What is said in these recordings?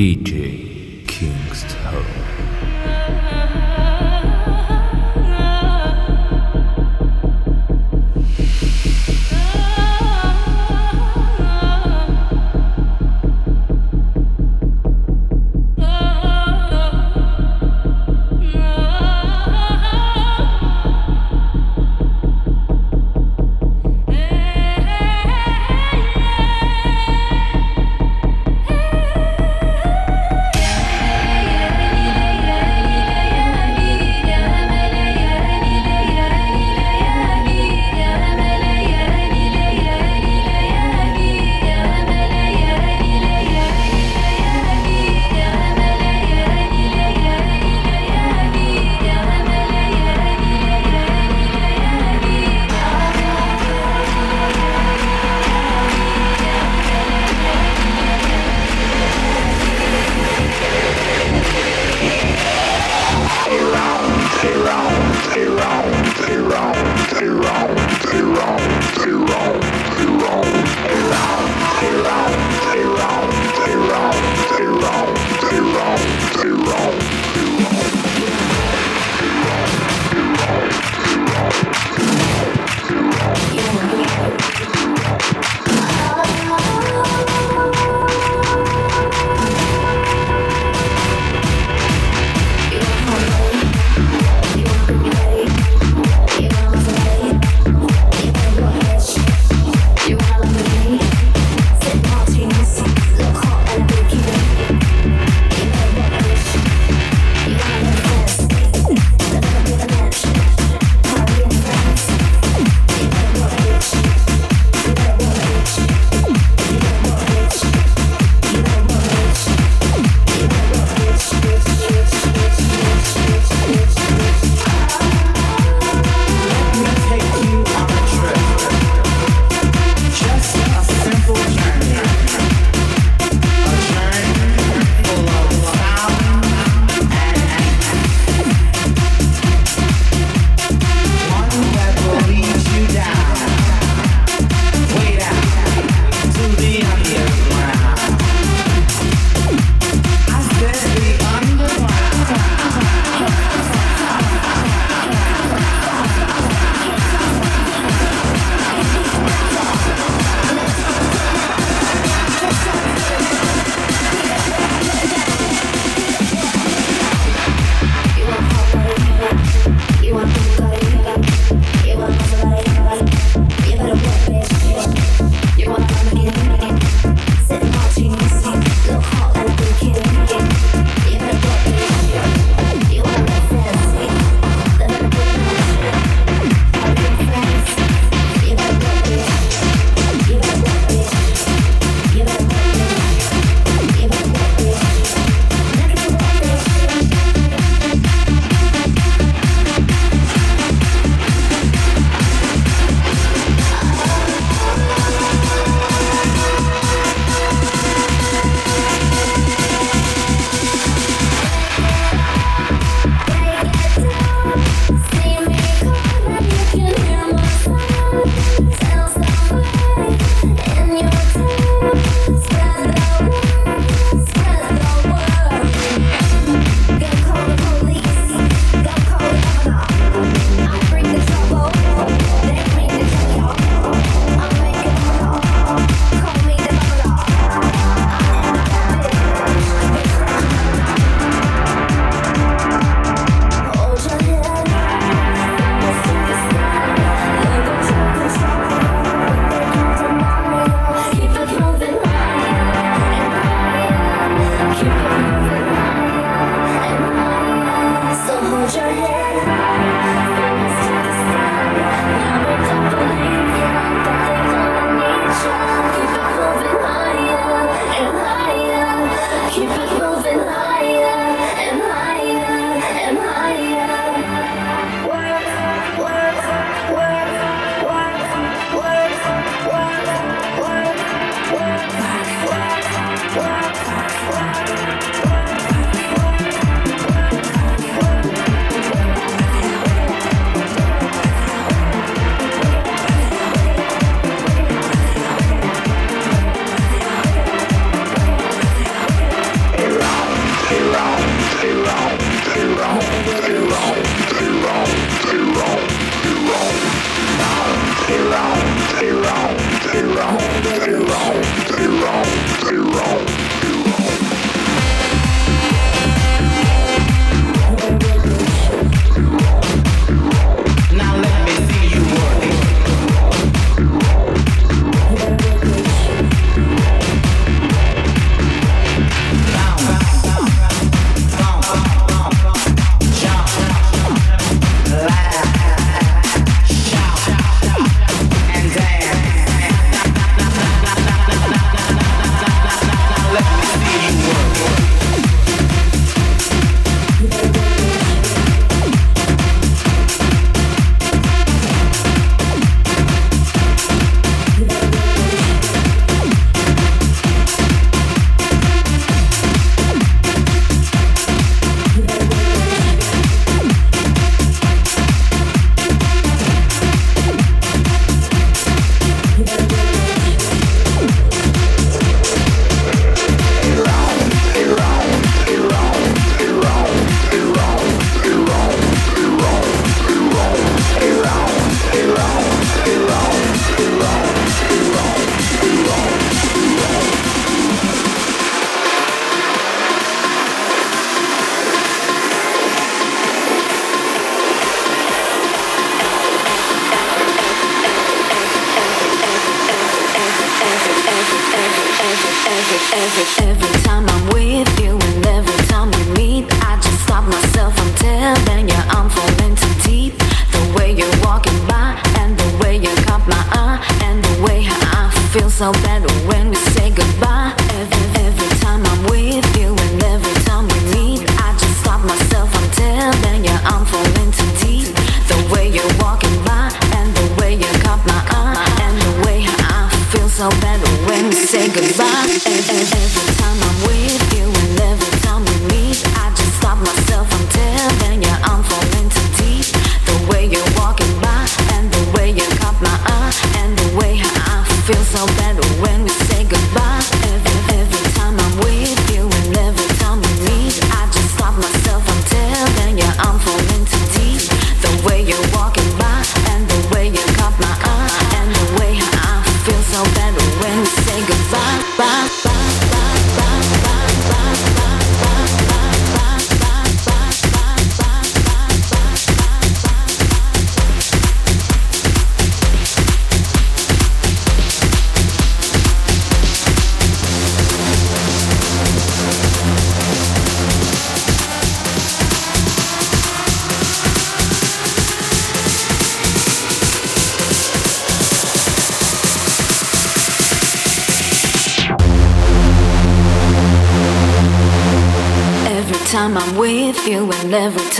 DJ Kingston.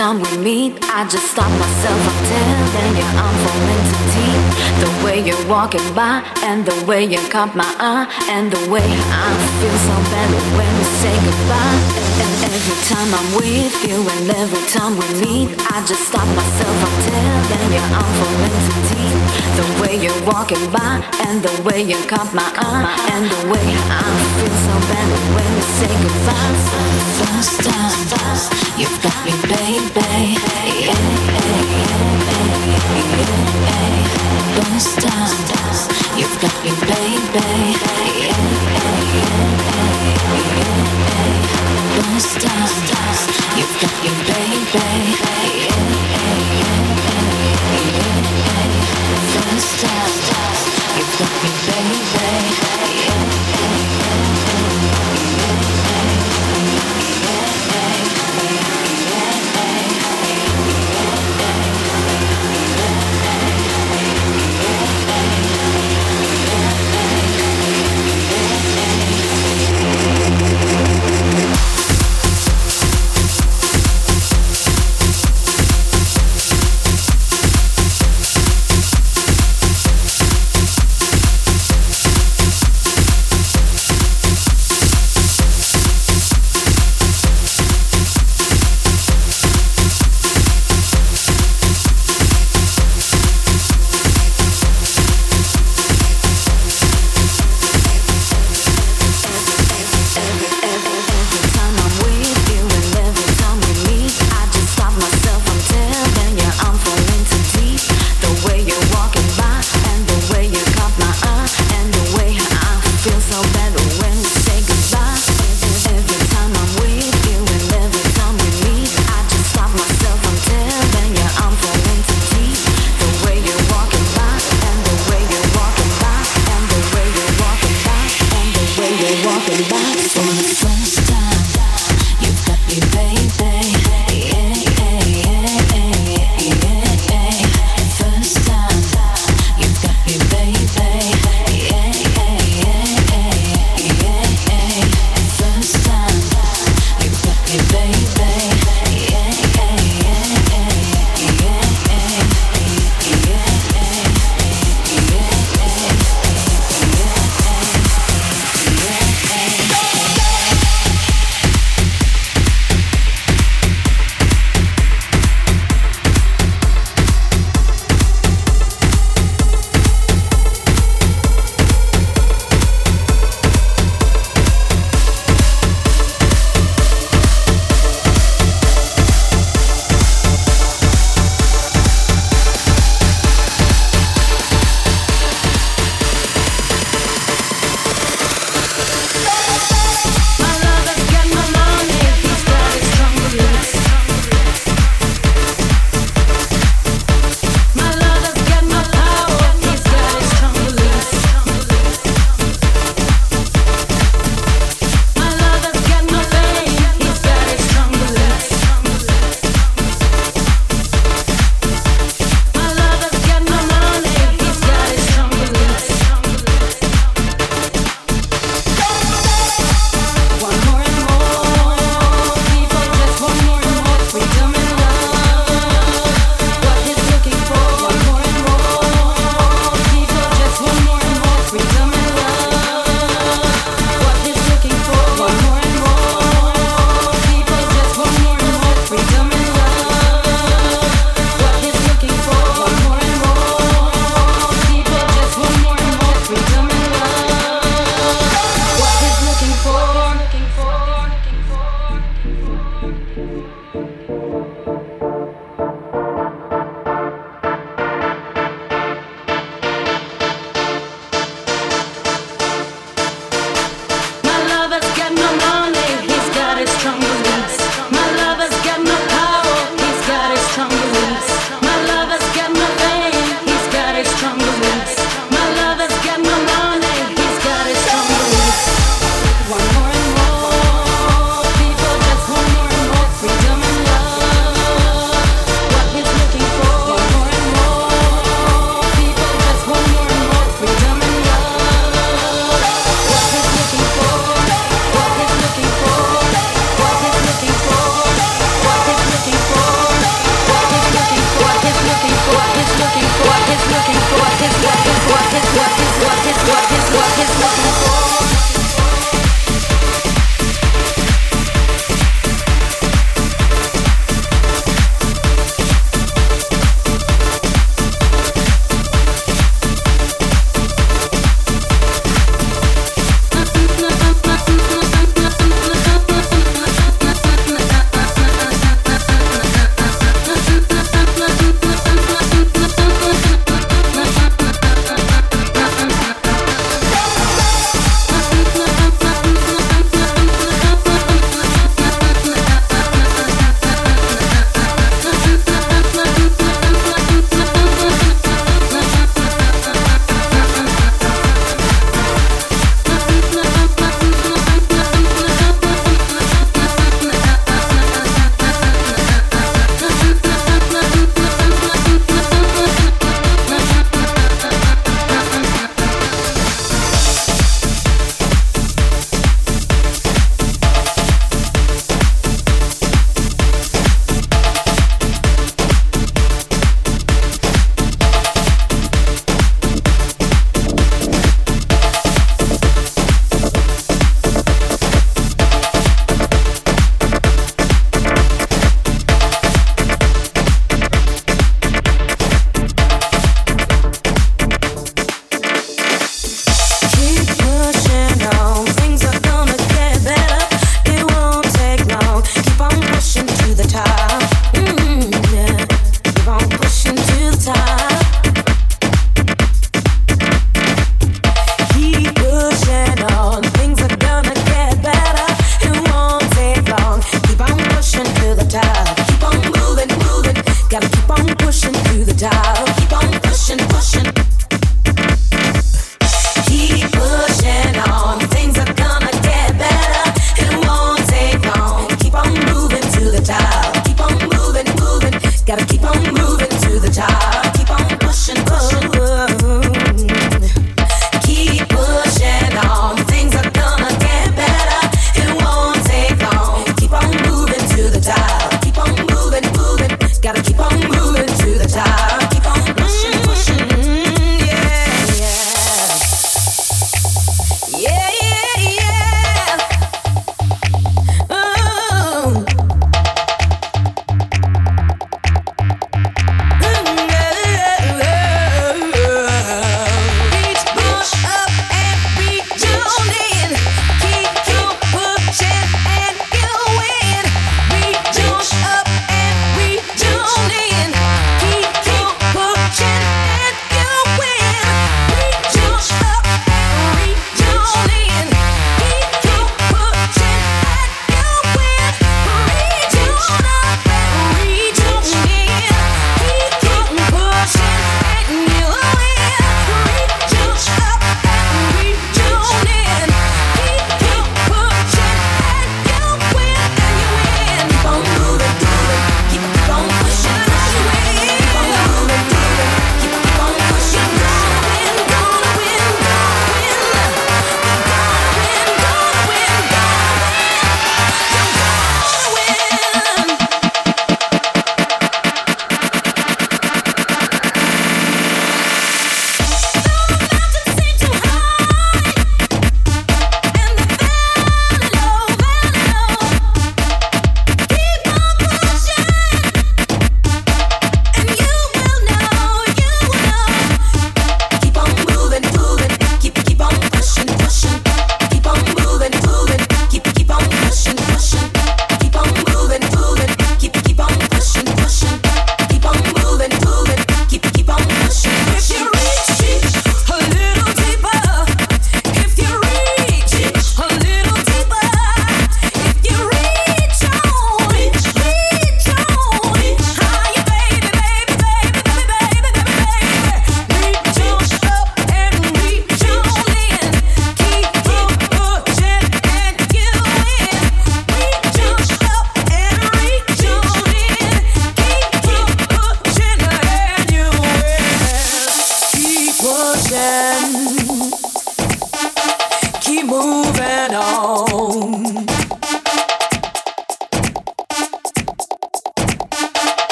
Time we meet, I just stop myself. I'm telling you, I'm falling too deep. The way you're walking by, and the way you caught my eye, and the way I feel so bad when we say goodbye. And every time I'm with you, and every time we meet, I just stop myself. I'm telling you, I'm falling too deep. The way you're walking by, and the way you caught my eye, and the way I feel so bad when we say goodbye. First time, you've got me, baby. You've got me, baby.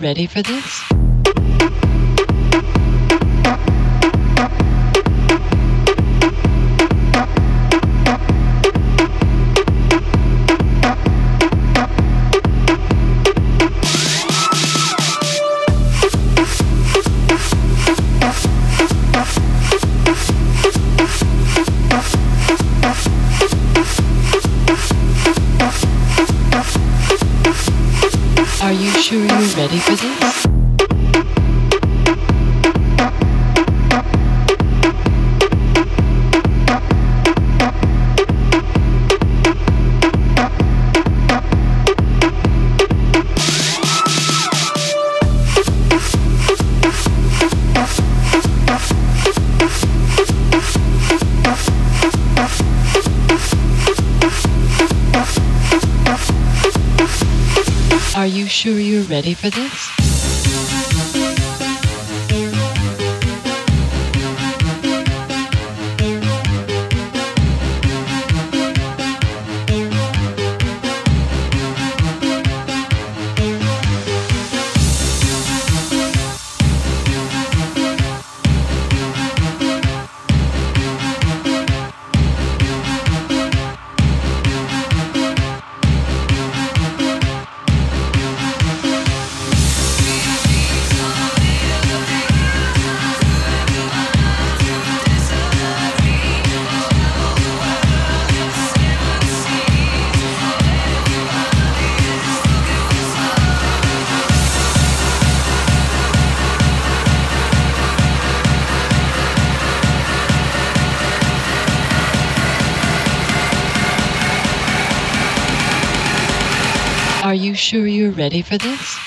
Ready for this? Ready for this?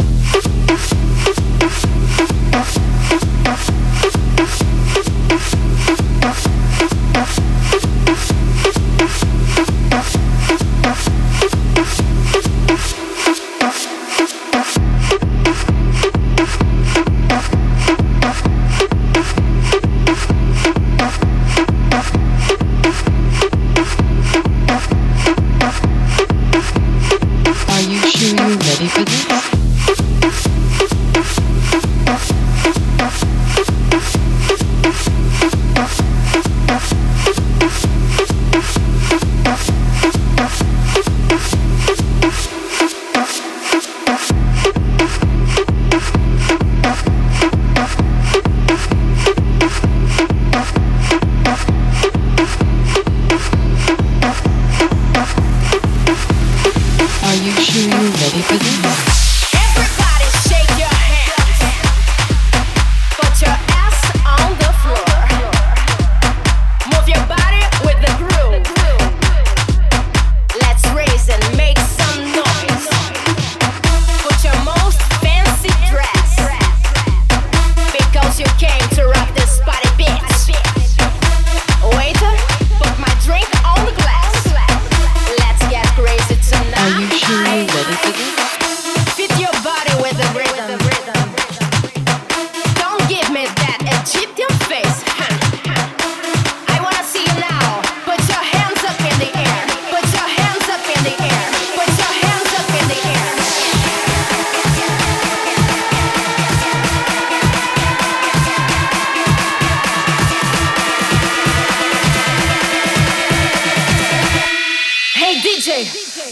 DJ,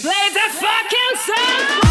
play that fucking song.